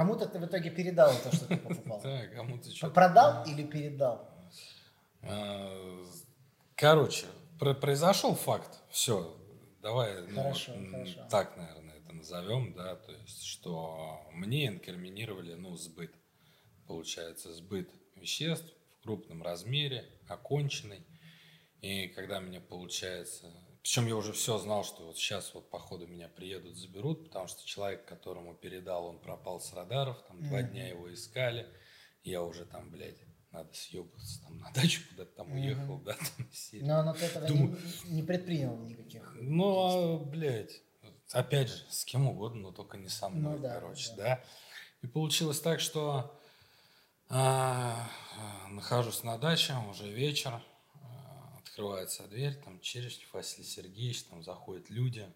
кому-то ты в итоге передал то, что ты покупал. Да, кому-то что Продал или передал? А, Короче, про- произошел факт. Все, давай ну, Хорошо, м, хорошо. так, наверное, это назовем, да, то есть, что мне инкриминировали, ну, сбыт. Получается, сбыт веществ в крупном размере, оконченный. И когда меня, получается... Причем я уже все знал, что вот сейчас вот походу меня приедут, заберут, потому что человек, которому передал, он пропал с радаров, там два Мгм. дня его искали. Я уже там, блядь, надо съебаться там на дачу куда-то там Мгм. уехал, да, там серия. Но, но ты этого Думаю- не, не предпринял никаких. Ну, а, блядь, опять же, с кем угодно, но только не со мной, Ну да, короче, да. да. И получилось так, что а, нахожусь на даче, уже вечер, открывается дверь, там Черешнев Василий Сергеевич, там заходят люди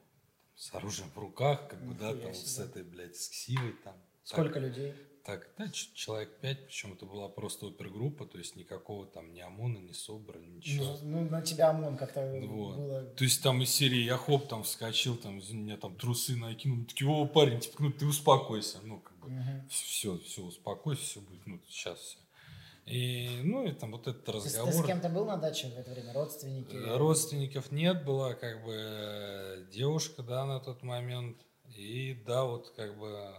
с оружием в руках, как бы, да, там себе. с этой, блядь, с ксивой там. Сколько людей? Так, да, человек пять, причем это была просто опергруппа, то есть никакого там ни ОМОНа, ни СОБРа, ничего. Ну, ну, на тебя ОМОН как-то Вот. было... То есть там из серии я хоп, там вскочил, там, меня там трусы накинул, такие, о, парень, типа, ну ты успокойся, ну, как бы, Мгм. все, все, успокойся, все будет, ну, сейчас все. И, ну, и там вот этот Ты, с- ты с разговор. кем-то был на даче в это время? Родственники? Э, Родственников нет, была как бы э, девушка, да, на тот момент. И да, вот как бы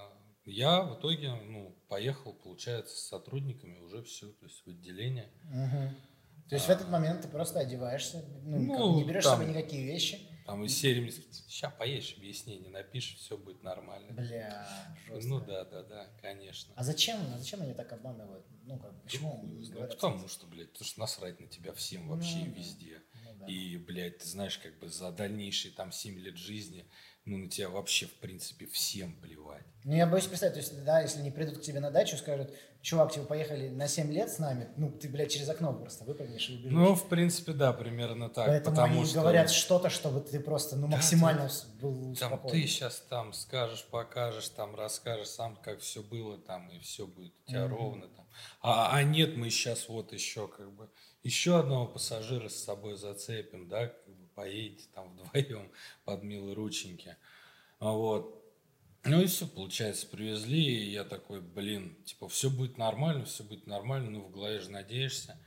я в итоге, ну, поехал, получается, с сотрудниками уже все, то есть в отделение. Мгм. То есть в этот момент ты просто одеваешься, ну, Ну, как не берешь с там- собой никакие вещи. Там из серии сейчас поедешь, объяснение напишешь, все будет нормально. Бля, жестко. Ну да, да, да, конечно. А зачем? А зачем они так обманывают? Ну, как, почему Ну, говорят? потому что, блядь, потому что насрать на тебя всем вообще Ну, везде. Ну, да. И, блядь, ты знаешь, как бы за дальнейшие там 7 лет жизни, ну, на тебя вообще, в принципе, всем плевать. Ну, я боюсь представить, то есть, да, если они придут к тебе на дачу, скажут, чувак, типа, поехали на 7 лет с нами, ну, ты, блядь, через окно просто выпрыгнешь и убежишь. Ну, в принципе, да, примерно так. Поэтому потому они что говорят что-то, чтобы ты просто, ну, Да, максимально с- был там, спокоен. ты сейчас там скажешь, покажешь, там расскажешь сам, как все было там, и все будет у тебя Мгм. ровно там. А, а нет, мы сейчас вот еще как бы еще одного пассажира с собой зацепим, да, поедете там вдвоем под милые рученьки. Вот. Ну и все, получается, привезли, и я такой, блин, типа, все будет нормально, все будет нормально, ну, в голове же надеешься.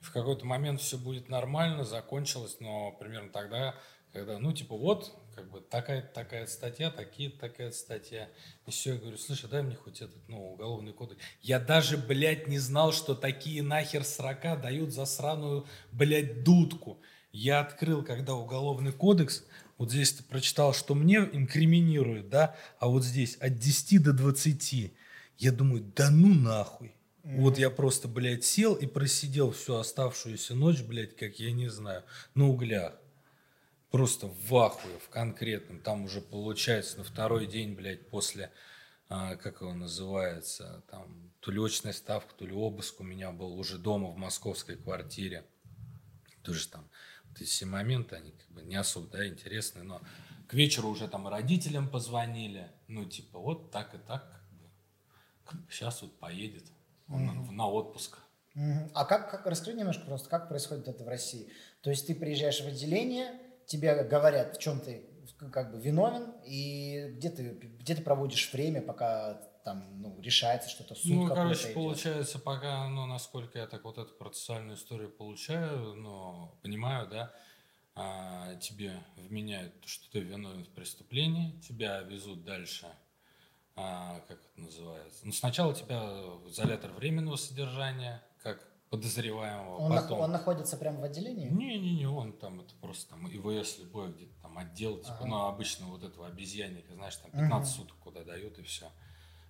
И в какой-то момент все будет нормально, закончилось, но примерно тогда, когда, ну, типа, вот, как бы, такая-то такая статья, такие такая статья. И все, я говорю, слушай, дай мне хоть этот, ну, уголовный кодекс. Я даже, блядь, не знал, что такие нахер срока дают за сраную, блядь, дудку. Я открыл, когда уголовный кодекс, вот здесь ты прочитал, что мне инкриминируют, да, а вот здесь от 10 до 20. Я думаю, да ну нахуй. Вот я просто, блядь, сел и просидел всю оставшуюся ночь, блядь, как я не знаю, на углях. Просто в ахуе, в конкретном. Там уже получается на второй день, блядь, после, а, как его называется, там, то ли очная ставка, то ли обыск у меня был уже дома в московской квартире. Тоже там вот эти все моменты, они как бы не особо, да, интересны, но к вечеру уже там родителям позвонили, ну, типа, вот так и так, как бы, сейчас вот поедет он на- на отпуск. Мгм. А как, как, расскажи немножко просто, как происходит это в России? То есть ты приезжаешь в отделение, тебе говорят, в чем ты как бы виновен, и где ты, где ты проводишь время, пока там, ну, решается что-то, суд ну, короче, идет? получается, пока, ну, насколько я так вот эту процессуальную историю получаю, ну, понимаю, да, а, тебе вменяют, что ты виновен в преступлении, тебя везут дальше, а, как это называется, ну, сначала тебя в изолятор временного содержания, как подозреваемого, Он, нах- потом... он находится прямо в отделении? Не-не-не, он там, это просто там ИВС любой, где-то там отдел, типа, Ага. ну, обычно вот этого обезьянника, знаешь, там Мгм. 15 суток куда дают и все.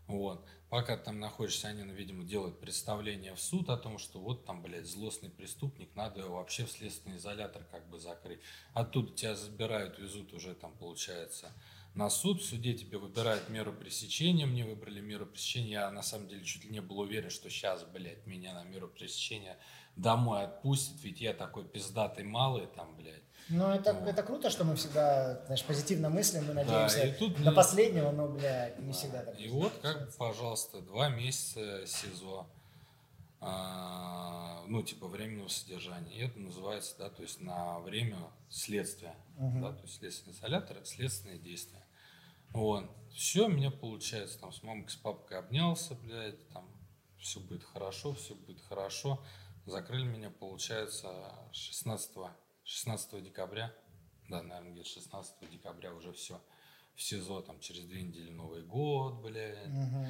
Вот. Пока ты там находишься, они, ну, видимо, делают представление в суд о том, что вот там, блядь, злостный преступник, надо его вообще в следственный изолятор как бы закрыть. Оттуда тебя забирают, везут уже там, получается, на суд. В суде тебе выбирают меру пресечения. Мне выбрали меру пресечения. Я, на самом деле, чуть ли не был уверен, что сейчас, блядь, меня на меру пресечения домой отпустят. Ведь я такой пиздатый малый там, блядь. Ну, это, Вот. это круто, что мы всегда, знаешь, позитивно мыслим, мы надеемся и тут, до последнего, но, бля, не всегда так. И вот, как бы, пожалуйста, два месяца СИЗО. А, ну, типа, временного содержания. И это называется, да, то есть на время следствия. Мгм. Да, то есть следственный изолятор – это следственные действия. Вот. Все, меня получается, там с мамой, с папкой обнялся, блядь, там все будет хорошо, все будет хорошо. Закрыли меня, получается, 16, 16 декабря. Да, наверное, где-то 16 декабря уже все в СИЗО, там через две недели Новый год, блядь. Угу.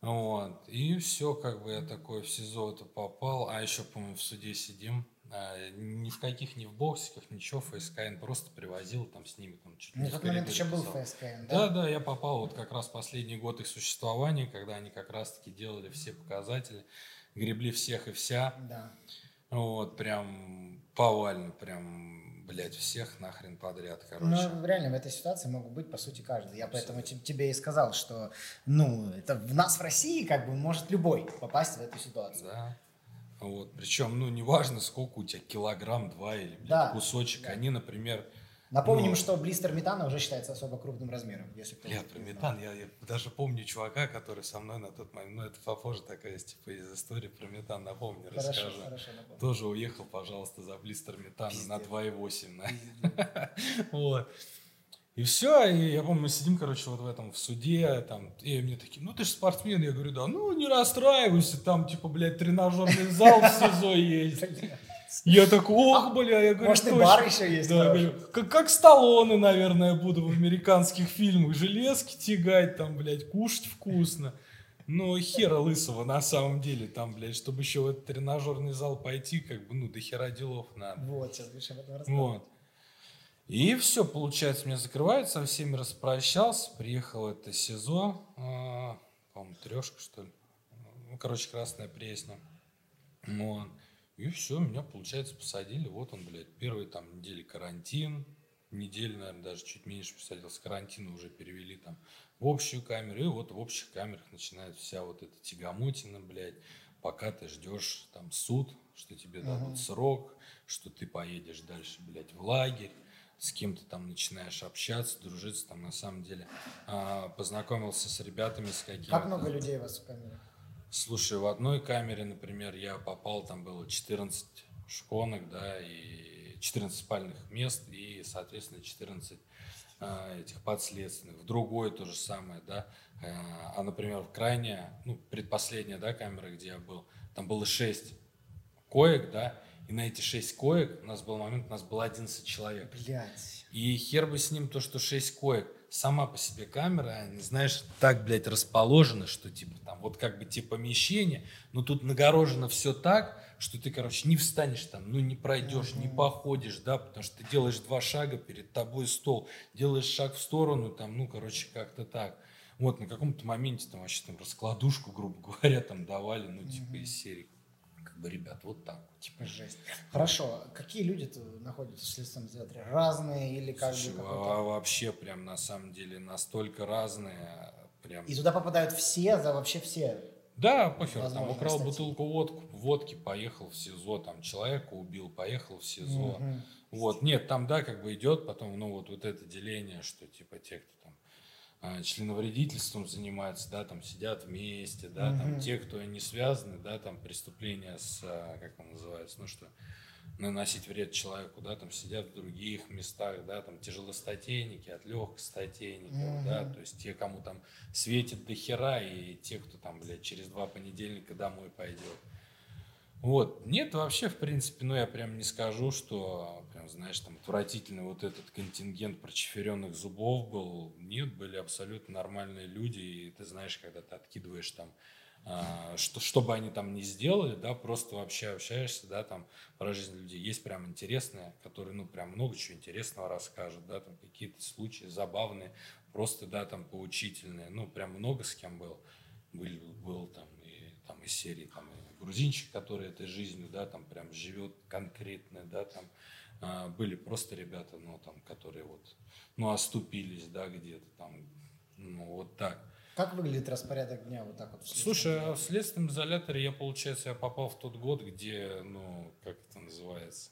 Вот. И все, как бы я такой в СИЗО это попал. А еще, по-моему, в суде сидим. А, ни в каких, ни в боксиках, ничего, ФСКН просто привозил там с ними там чуть Ну, не в тот момент еще был. ФСКН, Да, да? да, я попал вот как раз последний год их существования, когда они как раз-таки делали все показатели, гребли всех и вся. Да. Вот, прям повально, прям, блядь, всех нахрен подряд, короче. Ну, реально, в этой ситуации могут быть, по сути, каждый. Я поэтому те- тебе и сказал, что, ну, это в нас в России, как бы, может любой попасть в эту ситуацию. Да. Вот, причем, ну, неважно, сколько у тебя, килограмм, два или, блядь, Да, кусочек. да. Они, например, Напомним, Ну. что блистер метана уже считается особо крупным размером, если кто Блядь, про метан, я, я даже помню чувака, который со мной на тот момент, ну, это попозже такая есть, типа, из истории про метан, напомню, Хорошо, расскажу. хорошо, напомню. Тоже уехал, пожалуйста, за блистер метана на Пиздец. 2,8. на- Вот. И все, и я помню, мы сидим, короче, вот в этом, в суде, там, и мне такие, ну ты же спортсмен, я говорю, да, ну не расстраивайся, там, типа, блядь, тренажерный зал в СИЗО есть. Я такой, ох, бля, я говорю, Может, и бар еще есть Да, говорю, как, как Сталлоне, наверное, буду в американских фильмах, железки тягать, там, блядь, кушать вкусно. Но хера лысого на самом деле там, блядь, чтобы еще в этот тренажерный зал пойти, как бы, ну, до хера делов надо. Вот, сейчас будешь об этом рассказывать. Вот. И все, получается, меня закрывают, со всеми распрощался, приехал это СИЗО, а, по-моему, трешка, что ли. Ну, короче, Красная Пресня. Вот. И все, меня, получается, посадили. Вот он, блядь, первые там недели карантин, неделю, наверное, даже чуть меньше посадил. С карантина уже перевели там в общую камеру. И вот в общих камерах начинается вся вот эта тягомотина, блядь, пока ты ждешь там суд, что тебе дадут срок, что ты поедешь дальше, блядь, в лагерь с кем-то там начинаешь общаться, дружиться, там на самом деле а, познакомился с ребятами, с какими-то. Как много людей у вас в камере? Слушай, в одной камере, например, я попал, там было 14 шконок, да, и 14 спальных мест, и, соответственно, 14 а, этих подследственных. В другой то же самое, да. А, а, например, в крайняя, ну, предпоследняя, да, камера, где я был, там было 6 коек, да, и на эти 6 коек у нас был момент, у нас было 11 человек. Блять. И хер бы с ним то, что 6 коек. Сама по себе камера, знаешь, так, блядь, расположена, что, типа, там, вот как бы, типа, помещение, но тут нагорожено все так, что ты, короче, не встанешь там, ну, не пройдешь, не походишь, да, потому что ты делаешь два шага, перед тобой стол, делаешь шаг в сторону, там, ну, короче, как-то так. Вот, на каком-то моменте там вообще там раскладушку, грубо говоря, там давали, ну, типа, из серии. Бы, ребят, вот так. Типа жесть. Хорошо. Какие люди-то находятся в следственном изоляторе? Разные или как Слушай, бы какой-то- вообще прям на самом деле настолько разные, прям. И туда попадают все, за вообще все. Да, похер, там украл статьи. бутылку водку, водки, поехал в СИЗО, там человека убил, поехал в СИЗО. Мгм. Вот, нет, там, да, как бы идет потом, ну, вот, вот это деление, что, типа, те, кто а, членовредительством занимаются, да, там сидят вместе, да, там Мгм. те, кто не связаны, да, там преступления с, а, как он называется, ну, что наносить вред человеку, да, там сидят в других местах, да, там тяжелостатейники от легкостатейников, да, Мгм. то есть те, кому там светит до хера, и те, кто там, блядь, через два понедельника домой пойдет. Вот. Нет, вообще, в принципе, ну, я прям не скажу, что, прям, знаешь, там, отвратительный вот этот контингент прочеференных зубов был. Нет, были абсолютно нормальные люди, и ты знаешь, когда ты откидываешь там, а, что, что бы они там ни сделали, да, просто вообще общаешься, да, там, про жизнь людей. Есть прям интересные, которые, ну, прям много чего интересного расскажут, да, там, какие-то случаи забавные, просто, да, там, поучительные. Ну, прям много с кем был. Был, был там там из серии там и грузинчик, который этой жизнью, да, там прям живет конкретно, да, там а, были просто ребята, ну, там, которые вот, ну, оступились, да, где-то там, ну, вот так. Как выглядит распорядок дня вот так вот? в Слушай, а следственном в следственном изоляторе я, получается, я попал в тот год, где, ну, как это называется,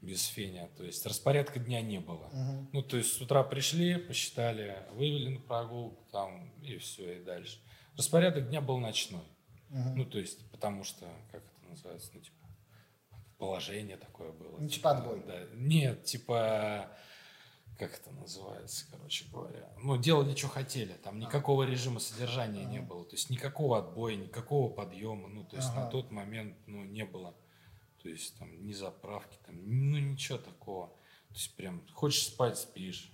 без феня, то есть распорядка дня не было. Мгм. Ну, то есть с утра пришли, посчитали, вывели на прогулку там, и все, и дальше. Распорядок дня был ночной. Мгм. Ну, то есть, потому что, как это называется, ну, типа, положение такое было. Ну, типа отбой. Да. Нет, типа, как это называется, короче говоря. Ну, делали, что хотели. Там никакого режима содержания не было. То есть никакого отбоя, никакого подъема. Ну, то есть Ага. на тот момент, ну, не было. То есть там ни заправки, там, ну, ничего такого. То есть прям хочешь спать, спишь.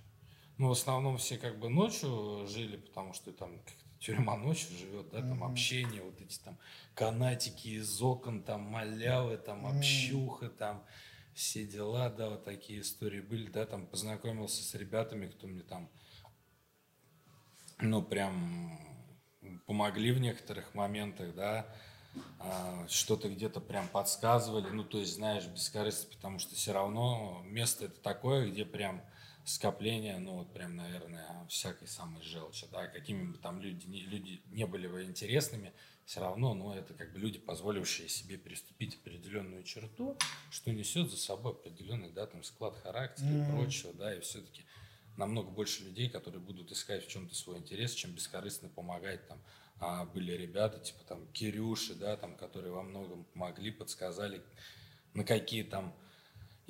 Ну, в основном все как бы ночью жили, потому что там тюрьма ночью живет, да, там Мгм. общение, вот эти там канатики из окон, там малявы, там М. общуха, там все дела, да, вот такие истории были, да, там познакомился с ребятами, кто мне там, ну, прям помогли в некоторых моментах, да, а, что-то где-то прям подсказывали, ну, то есть, знаешь, бескорыстно, потому что все равно место это такое, где прям скопление, ну, вот прям, наверное, всякой самой желчи, да, какими бы там люди не, люди не были бы интересными, все равно, ну, это как бы люди, позволившие себе переступить определенную черту, что несет за собой определенный, да, там, склад характера и Мгм. прочего, да, и все-таки намного больше людей, которые будут искать в чем-то свой интерес, чем бескорыстно помогать там. А были ребята, типа там Кирюши, да, там, которые во многом помогли, подсказали, на какие там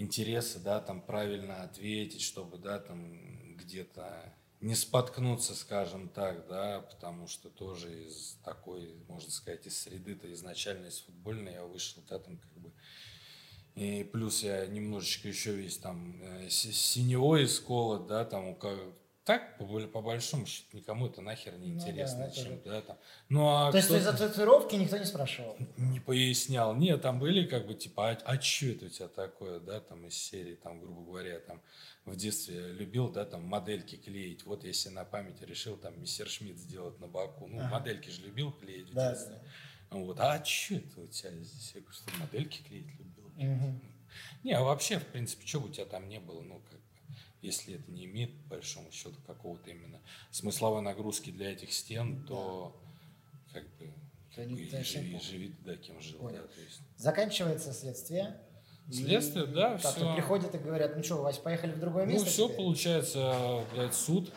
интересы, да, там правильно ответить, чтобы, да, там где-то не споткнуться, скажем так, да, потому что тоже из такой, можно сказать, из среды-то изначально из футбольной я вышел, да, там как бы. И плюс я немножечко еще весь там э, синевой из кола, да, там ко- так, по, по большому счету, никому это нахер не Ну да, интересно, это чем, же- да, там. Ну, а То есть кто-то за татуировки никто не спрашивал? не пояснял. Нет, там были как бы типа, а, а что это у тебя такое, да, там из серии, там, грубо говоря, там в детстве любил, да, там модельки клеить. Вот если на память решил там мистер Шмидт сделать на боку. Ну, Ага. модельки же любил клеить в Да, детстве. Вот, а что это у тебя здесь? Я говорю, что модельки клеить любил. Мгм. Не, а вообще, в принципе, что бы у тебя там не было, ну, как если это не имеет, по большому счету, какого-то именно смысловой нагрузки для этих стен, то как бы, То как бы и, есть- и живи да, кем жил. Понял. Да, то есть. Заканчивается следствие. и Следствие, да, Как-то всё. приходят и говорят, ну что, Вась, поехали в другое Ну, место все, теперь?» получается, блядь, суд.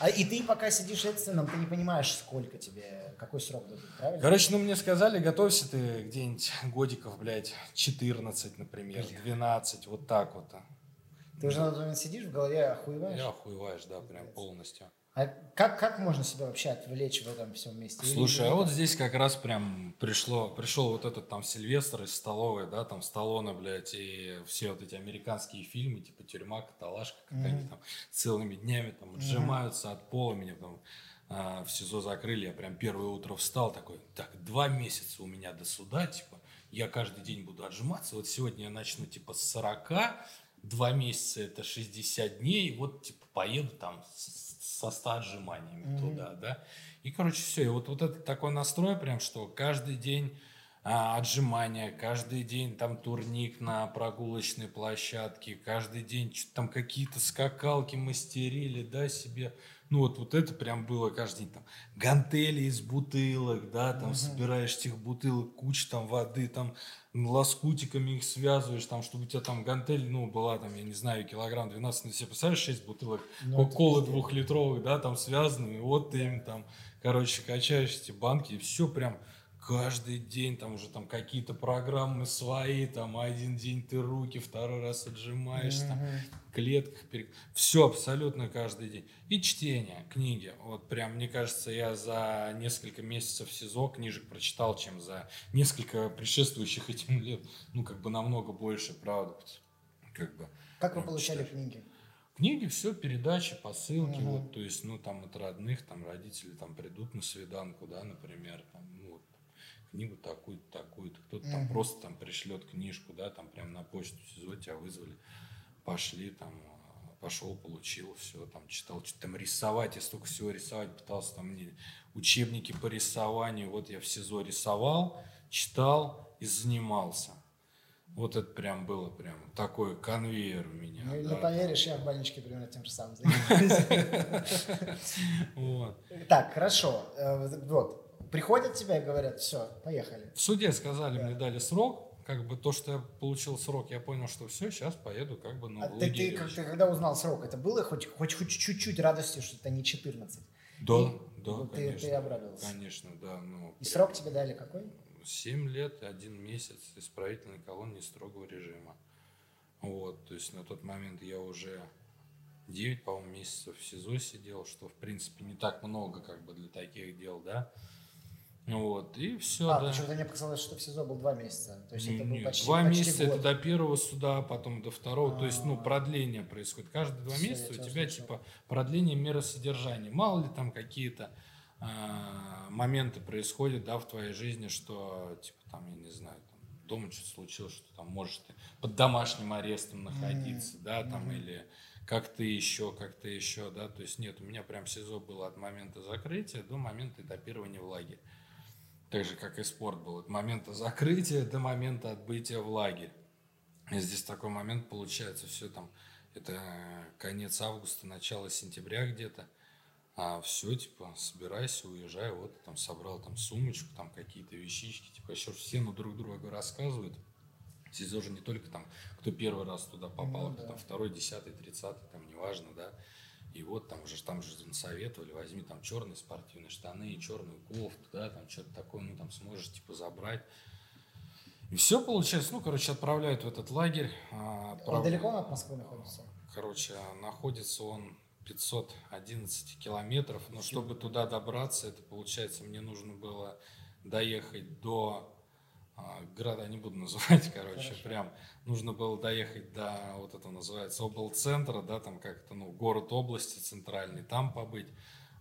А и ты пока сидишь следственным, ты не понимаешь, сколько тебе, какой срок дадут, правильно? Короче, ну, мне сказали, готовься ты где-нибудь годиков, блядь, 14, например, 12, вот так вот. А. Ты уже на тот момент сидишь, в голове охуеваешь? Я охуеваешь, да, прям полностью. А как, как можно себя вообще отвлечь в этом всем месте? Или- Слушай, а или- вот здесь как раз прям пришло, пришел вот этот там Сильвестр из столовой, да, там Сталлоне, блядь, и все вот эти американские фильмы, типа «Тюрьма», «Каталажка», как Мгм. они там целыми днями там отжимаются от пола, меня там а, в СИЗО закрыли, я прям первое утро встал такой, так, два месяца у меня до суда, типа, я каждый день буду отжиматься, вот сегодня я начну, типа, с 40, два месяца это 60 дней, вот, типа, поеду там со 100 отжиманиями Мгм. туда, да. И, короче, все. И вот, вот этот такой настрой прям, что каждый день а, отжимания, каждый день там турник на прогулочной площадке, каждый день что-то там какие-то скакалки мастерили, да, себе. Ну вот, вот это прям было каждый день. Там гантели из бутылок, да, там Мгм. собираешь этих бутылок, куча там воды, там лоскутиками их связываешь, там, чтобы у тебя там гантель, ну, была там, я не знаю, килограмм 12, ну, себе представляешь, 6 бутылок Ну, пиздец. двухлитровых, да, там связаны, и вот ты им там, короче, качаешь эти банки, и все прям каждый день там уже там какие-то программы свои, там один день ты руки, второй раз отжимаешь, там, Мгм. клетках, все абсолютно каждый день. И чтение, книги. Вот прям, мне кажется, я за несколько месяцев СИЗО книжек прочитал, чем за несколько предшествующих этим лет. Ну, как бы намного больше, правда. Как бы. Как вы Ну, получали читаешь. книги? Книги, все, передачи, посылки, Мгм. вот, то есть, ну, там, от родных, там, родители, там, придут на свиданку, да, например, там, книгу такую-то, такую-то, кто-то там Мгм. просто там пришлет книжку, да, там, прям на почту СИЗО тебя вызвали, пошли, там, а, пошел, получил, все, там, читал, что там рисовать, я столько всего рисовать пытался, там, мне учебники по рисованию, вот я в СИЗО рисовал, читал и занимался. Вот это прям было прям такой конвейер у меня. Ну, да. не поверишь, я в больничке примерно тем же самым занимаюсь. Так, хорошо. Э, Вот, приходят тебя и говорят, все, поехали. В суде сказали, мне дали срок. Как бы то, что я получил срок, я понял, что все, сейчас поеду как бы на А ты, ты, когда узнал срок, это было хоть, хоть, хоть чуть-чуть радости, что это не 14? Да, И- да, ну, ты- конечно. ты обрадовался. Конечно, да. Ну, И срок тебе дали какой? 7 лет, один месяц исправительной колонии строгого режима. Вот, то есть на тот момент я уже 9, по-моему, месяцев в СИЗО сидел, что, в принципе, не так много, как бы, для таких дел, да. Вот, и все, а, да. почему-то мне показалось, что в СИЗО был два месяца. То есть это был Нет, почти, два почти месяца год. это до первого суда, потом до второго. То есть, ну, А. продление происходит. Каждые два Всё, я месяца у тебя типа, продление меры содержания. Мало ли там какие-то а, моменты происходят, да, в твоей жизни, что, типа, там, я не знаю, там, дома что-то случилось, что там можешь ты под домашним арестом находиться, да, там, Мгм. или как-то еще, как-то еще, да, то есть нет, у меня прям СИЗО было от момента закрытия до момента этапирования в лагерь. Так же, как и спорт был. От момента закрытия до момента отбытия в лагерь. И здесь такой момент получается, все там, это конец августа, начало сентября где-то. А все, типа, собирайся, уезжай, вот, там, собрал там сумочку, там, какие-то вещички, типа, еще все ну, друг другу рассказывают. СИЗО же не только там, кто первый раз туда попал, Ну кто да. там второй, десятый, тридцатый, там, неважно, да. И вот там уже, там же советовали, возьми там черные спортивные штаны, черную кофту, да, там что-то такое, ну, там сможешь, типа, забрать. И все получается, ну, короче, отправляют в этот лагерь. а, Он отправ- далеко он от Москвы находится? Короче, находится он 511 километров, но чтобы туда добраться, это получается, мне нужно было доехать до а, города, не буду называть, короче, Хорошо. прям нужно было доехать до, вот это называется, облцентра, да, там как-то, ну, город области центральный, там побыть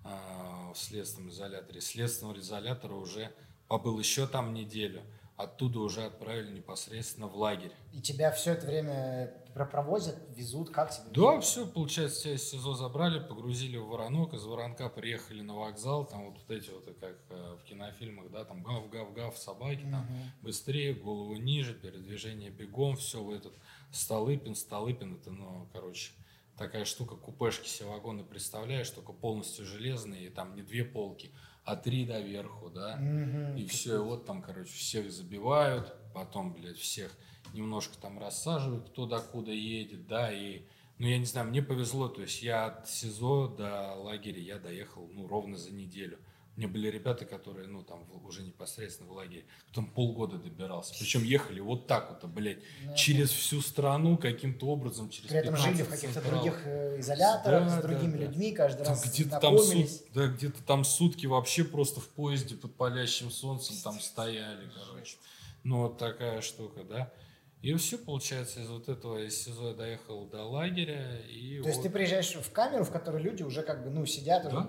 а, в следственном изоляторе. Из Следственного изолятора уже побыл еще там неделю, оттуда уже отправили непосредственно в лагерь. И тебя все это время про- провозят, везут, как тебе? Да, везут? все, получается, тебя из СИЗО забрали, погрузили в Воронок, из Воронка приехали на вокзал, там вот, вот эти вот, как э, в кинофильмах, да, там гав-гав-гав, собаки, там Мгм. быстрее, голову ниже, передвижение бегом, все в этот Столыпин, Столыпин, это, ну, короче, такая штука, купешки все вагоны представляешь, только полностью железные, и там не две полки, а три доверху, да, Мгм. и все, и вот там, короче, всех забивают, потом, блядь, всех немножко там рассаживают, кто докуда едет, да, и, ну, я не знаю, мне повезло, то есть я от СИЗО до лагеря я доехал, ну, ровно за неделю. У меня были ребята, которые, ну, там, уже непосредственно в лагере, там полгода добирался. Причем ехали вот так вот, блядь, Ну, через всю страну каким-то образом, через При этом жили в 15 каких-то других э, изоляторах, Да, с да, другими да. людьми, каждый Там раз где-то там, сут- да, где-то там сутки вообще просто в поезде под палящим солнцем там стояли, короче. Ну, вот такая штука, да. И все, получается, из вот этого из СИЗО я доехал до лагеря. И То есть вот- ты приезжаешь в камеру, в которой люди уже как бы, ну, сидят Да. уже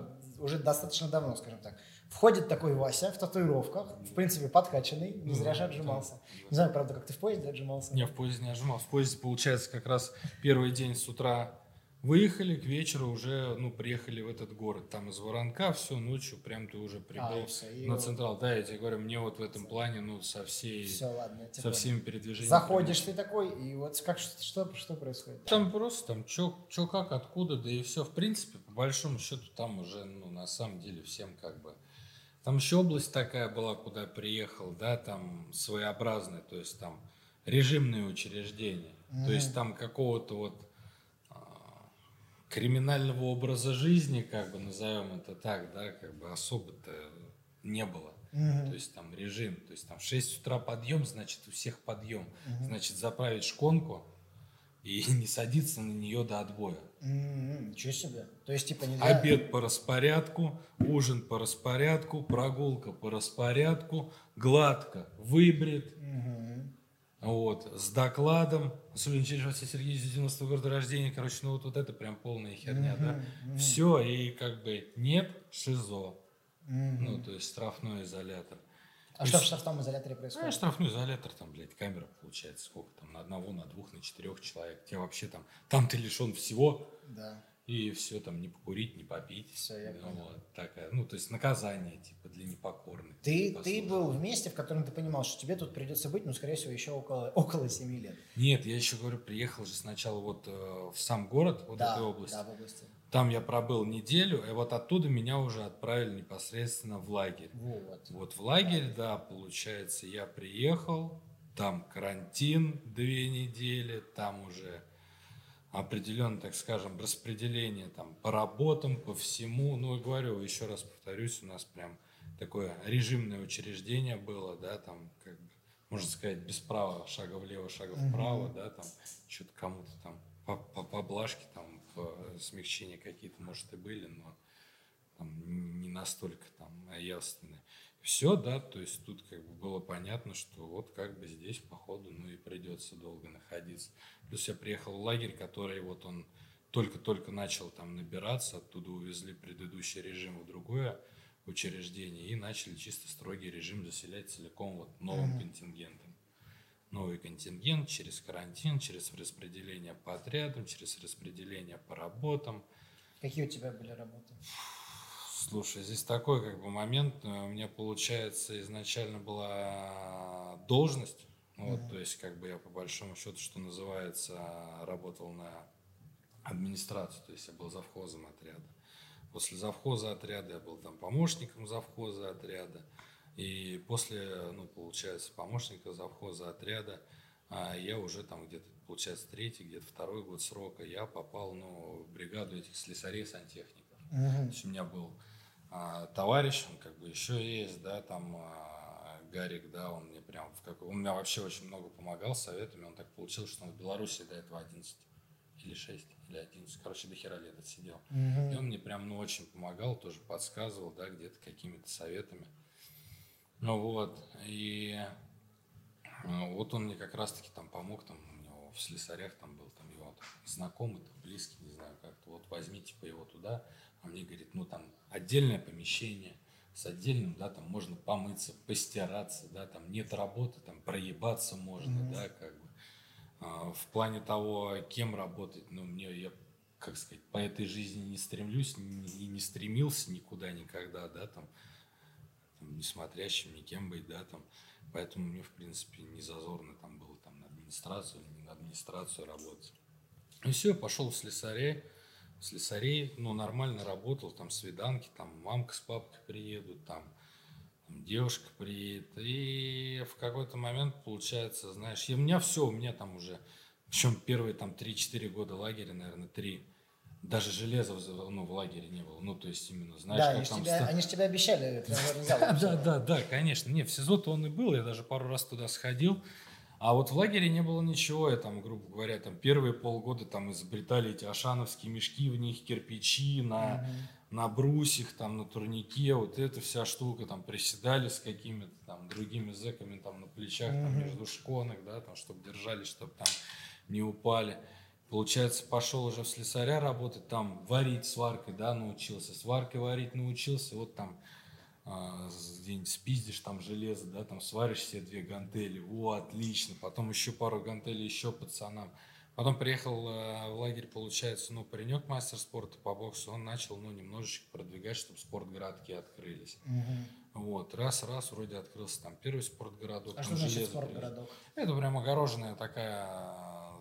достаточно давно, скажем так. Входит такой Вася в татуировках, в принципе, подкачанный, не зря же отжимался. Не знаю, правда, как ты в поезде отжимался. Не, в поезде не отжимал. В поезде, получается, как раз первый день с утра выехали, к вечеру уже, ну, приехали в этот город. Там из Воронка все, ночью прям ты уже А, прибыл всё, и на вот- Централ. Да, я тебе говорю, мне вот в этом плане, ну, со всей, Все, ладно. со понял. всеми передвижениями. Заходишь ты такой, и вот как что, что, происходит? Там просто там чё, чё как, откуда, да и все. В принципе, по большому счету, там уже, ну, на самом деле, всем как бы... Там еще область такая была, куда приехал, да, там своеобразная, то есть там режимные учреждения. То есть там какого-то вот а, криминального образа жизни, как бы назовем это так, да, как бы особо-то не было. Мгм. То есть там режим, то есть там в 6 утра подъем, значит у всех подъем. Значит заправить шконку и не садиться на нее до отбоя. М, Ничего себе. То есть, типа, нельзя... Обед по распорядку, ужин по распорядку, прогулка по распорядку, гладко выбрит, Мгм. Вот, с докладом, особенно через Василия Сергеевича 90 года рождения, короче, ну вот, вот это прям полная херня, да. Мгм, мгм. Все, и как бы нет ШИЗО, Мгм. ну, то есть штрафной изолятор. А что в штрафном изоляторе Ну, происходит? штрафной изолятор, там, блядь, камера получается, сколько там, на одного, на двух, на четырех человек. Тебе вообще там, там ты лишен всего, Да. И все, там, не покурить, не попить. Всё, я Ну, понял. вот, такая, ну, то есть наказание, типа, для непокорных. Ты, ты был в месте, в котором ты понимал, что тебе тут придется быть, ну, скорее всего, еще около, около 7 лет. Нет, я еще говорю, приехал же сначала вот э, в сам город, вот да, этой области. Да, в области. Там я пробыл неделю, и вот оттуда меня уже отправили непосредственно в лагерь. Вот. Вот в лагерь, да, получается, я приехал, там карантин две недели, там уже определенно, так скажем, распределение там по работам, по всему. Ну, и говорю, еще раз повторюсь, у нас прям такое режимное учреждение было, да, там, как бы, можно сказать, без права, шага влево, шага вправо, да, там, что-то кому-то там по, по поблажке там смягчения какие-то, может, и были, но там, не настолько там ясные. Все, да, то есть тут как бы было понятно, что вот как бы здесь, походу, ну и придется долго находиться. Плюс я приехал в лагерь, который вот он только-только начал там набираться, оттуда увезли предыдущий режим в другое учреждение и начали чисто строгий режим заселять целиком вот новым mm-hmm. контингентом. Новый контингент через карантин, через распределение по отрядам, через распределение по работам. Какие у тебя были работы? Слушай, здесь такой как бы момент. Э, у меня, получается, изначально была должность. Вот, mm-hmm. то есть, как бы я по большому счету, что называется, работал на администрацию, то есть я был завхозом отряда. После завхоза отряда я был там помощником завхоза отряда. И после, ну, получается, помощника завхоза отряда а я уже там где-то, получается, третий, где-то второй год срока, я попал, ну, в бригаду этих слесарей-сантехников. Uh-huh. То есть у меня был а, товарищ, он как бы еще есть, да, там а, Гарик, да, он мне прям, в как, он мне вообще очень много помогал советами, он так получилось, что он в Беларуси до этого 11 или 6 или 11, короче, до хера лет отсидел. Угу. И он мне прям, ну, очень помогал, тоже подсказывал, да, где-то какими-то советами. Ну вот, и ну, вот он мне как раз-таки там помог, там в слесарях там был там его там, знакомый, там, близкий, не знаю как-то, вот возьмите типа его туда, а мне говорит, ну там отдельное помещение с отдельным, да, там можно помыться, постираться, да, там нет работы, там проебаться можно, mm-hmm. да, как бы. А, в плане того, кем работать, ну, мне, я, как сказать, по этой жизни не стремлюсь и не стремился никуда никогда, да, там, там не смотрящим, никем быть, да, там. Поэтому мне, в принципе, не зазорно там было администрацию или на администрацию работать. И все, пошел в слесарей, в слесарей, ну, нормально работал, там свиданки, там мамка с папкой приедут, там девушка приедет. И в какой-то момент получается, знаешь, и у меня все, у меня там уже, причем первые там 3-4 года лагеря, наверное, 3, даже железа ну, в лагере не было. Ну, то есть именно, знаешь, да, как там... Тебя, Они же тебе обещали да, да, да, конечно. Не, в СИЗО-то он и был, я даже пару раз туда сходил. А вот в лагере не было ничего, я там, грубо говоря, там первые полгода там изобретали эти ашановские мешки, в них кирпичи на, mm-hmm. на брусьях, там на турнике, вот эта вся штука, там приседали с какими-то там другими зэками там на плечах, mm-hmm. там между шконок, да, там, чтобы держались, чтобы там не упали. Получается, пошел уже в слесаря работать, там варить сваркой, да, научился, сваркой варить научился, вот там где-нибудь спиздишь там железо, да, там сваришь себе две гантели, о, отлично, потом еще пару гантелей еще пацанам. Потом приехал э, в лагерь, получается, ну, паренек мастер спорта по боксу, он начал, ну, немножечко продвигать, чтобы спортгородки открылись. Угу. Вот, раз-раз, вроде открылся там первый спортгородок. А что значит спортгородок? Это прям огороженная такая,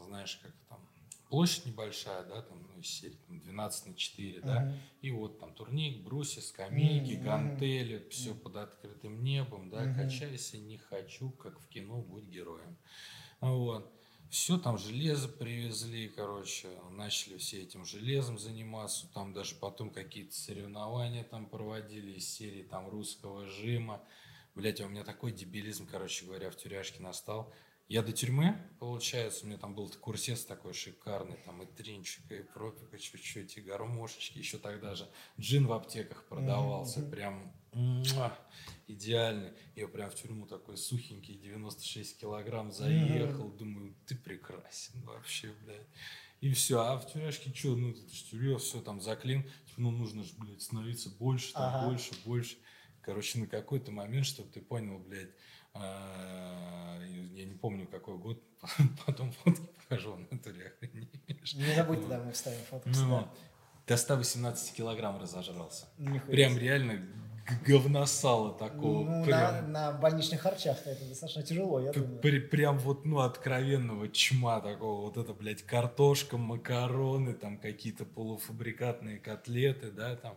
знаешь, как там, площадь небольшая, да, там, ну, из серии там, 12 на 4, uh-huh. да, и вот там турник, брусья, скамейки, uh-huh. гантели, все uh-huh. под открытым небом, да, uh-huh. качайся, не хочу, как в кино, будь героем. Вот. Все там железо привезли, короче, начали все этим железом заниматься, там даже потом какие-то соревнования там проводили из серии там русского жима. Блять, а у меня такой дебилизм, короче говоря, в тюряшке настал. Я до тюрьмы, получается, у меня там был курсец такой шикарный, там и тринчик, и пропика чуть-чуть, и гармошечки. Еще тогда же джин в аптеках продавался, mm-hmm. прям муа, идеальный. Я прям в тюрьму такой сухенький, 96 килограмм заехал, mm-hmm. думаю, ты прекрасен вообще, блядь. И все, а в тюряшке что, ну, это же тюрья, все там заклин, типа, ну, нужно же, блядь, становиться больше, там, ага. больше, больше. Короче, на какой-то момент, чтобы ты понял, блядь, я не помню, какой год, потом фотки покажу, натуре охренеешь. Не забудь, тогда мы вставим фотку. Ну, до 118 килограмм разожрался. Нихуя прям реально говносала такого. Ну, прям, на, на больничных харчах это достаточно тяжело, я думаю. При, прям вот, ну, откровенного чма такого. Вот это, блядь, картошка, макароны, там какие-то полуфабрикатные котлеты, да, там.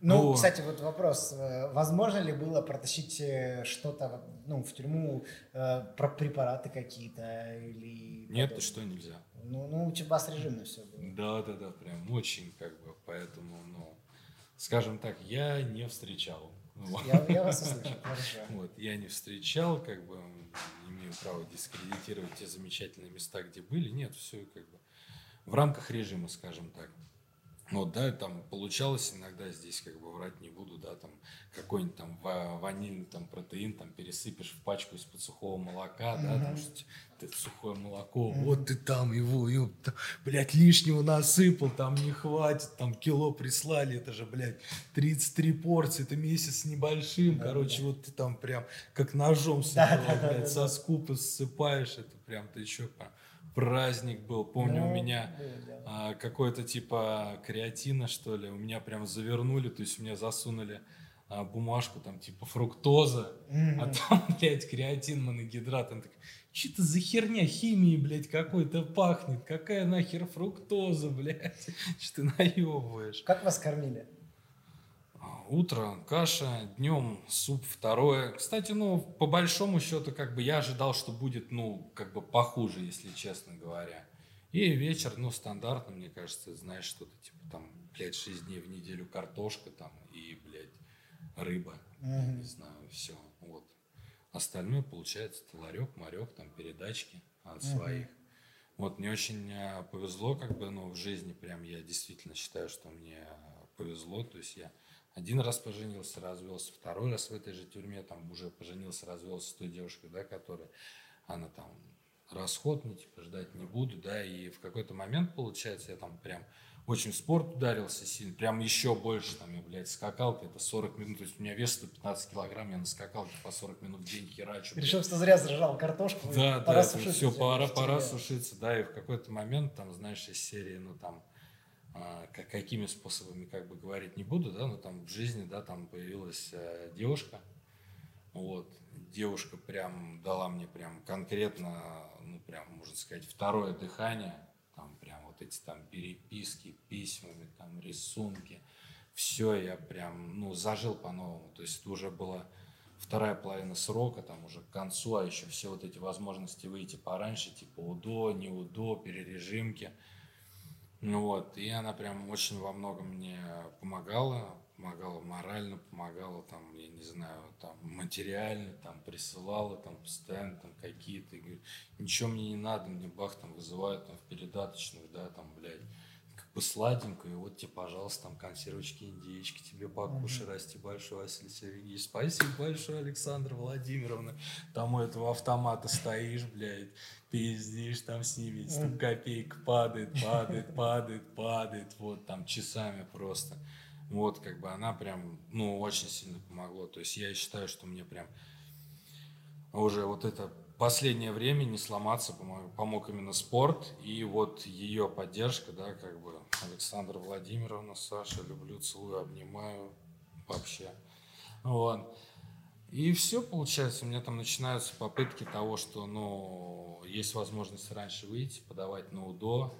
Ну, ну, кстати, вот вопрос. Э, возможно ли было протащить э, что-то ну, в тюрьму, э, про препараты какие-то или... Нет, ты что, нельзя. Ну, ну у тебя с режимно все было. Да, да, да, прям очень как бы, поэтому, ну, скажем так, я не встречал. Я, я вас услышал, хорошо. Вот, я не встречал, как бы, имею право дискредитировать те замечательные места, где были. Нет, все как бы в рамках режима, скажем так. Вот, да, там получалось иногда здесь, как бы врать не буду, да, там какой-нибудь там ванильный там протеин там пересыпешь в пачку из-под сухого молока, да, mm-hmm. там что ты сухое молоко, mm-hmm. вот ты там его, ёп, блядь, лишнего насыпал, там не хватит, там кило прислали, это же, блядь, 33 порции, это месяц с небольшим, да, короче, да. вот ты там прям как ножом да, да, блядь, да, со скупа ссыпаешь, это прям ты чё, праздник был. Помню, ну, у меня а, какой-то типа креатина, что ли, у меня прям завернули, то есть у меня засунули а, бумажку, там, типа фруктоза, mm-hmm. а там, блядь, креатин, моногидрат. Он такой, что это за херня химии, блядь, какой-то пахнет? Какая нахер фруктоза, блядь? Что ты наебываешь? Как вас кормили? Утро каша, днем суп второе. Кстати, ну, по большому счету, как бы я ожидал, что будет, ну, как бы похуже, если честно говоря. И вечер, ну, стандартно, мне кажется, знаешь, что-то типа там, блядь, 6 дней в неделю картошка там и, блядь, рыба. Mm-hmm. Не знаю, все. Вот. Остальное, получается, ларек, марек, там, передачки от mm-hmm. своих. Вот, мне очень э, повезло, как бы, ну, в жизни прям я действительно считаю, что мне повезло. То есть я один раз поженился, развелся, второй раз в этой же тюрьме там уже поженился, развелся с той девушкой, да, которая, она там, расход, ну, типа, ждать не буду, да, и в какой-то момент, получается, я там прям очень в спорт ударился сильно, прям еще больше, там, я, блядь, скакал где-то 40 минут, то есть у меня вес 115 килограмм, я на скакалке по 40 минут в день херачу. Решил, что зря зажал картошку, да, пора да, сушиться. Все, пора, пора сушиться, да, и в какой-то момент, там, знаешь, из серии, ну, там, какими способами как бы говорить не буду, да, но там в жизни, да, там появилась э, девушка, вот, девушка прям дала мне прям конкретно, ну, прям, можно сказать, второе дыхание, там прям вот эти там переписки, письмами, там рисунки, все, я прям, ну, зажил по-новому, то есть это уже была вторая половина срока, там уже к концу, а еще все вот эти возможности выйти пораньше, типа УДО, не УДО, перережимки – ну вот, и она прям очень во многом мне помогала, помогала морально, помогала там, я не знаю, там материально, там присылала там постоянно там какие-то, ничего мне не надо, мне бах там вызывают там в передаточных, да, там, блядь, бы сладенько, и вот тебе, пожалуйста, там консервочки, индейочки, тебе покушай, mm-hmm. расти большой, Василий Сергеевич, спасибо большое, Александра Владимировна, там у этого автомата стоишь, блядь, пиздишь там с ними, там копейка падает, падает, падает, падает, вот там часами просто. Вот, как бы она прям, ну, очень сильно помогла. То есть я считаю, что мне прям уже вот это последнее время не сломаться помог, помог именно спорт и вот ее поддержка, да, как бы Александра Владимировна, Саша, люблю, целую, обнимаю вообще. Вот. И все получается, у меня там начинаются попытки того, что, ну, есть возможность раньше выйти, подавать на УДО.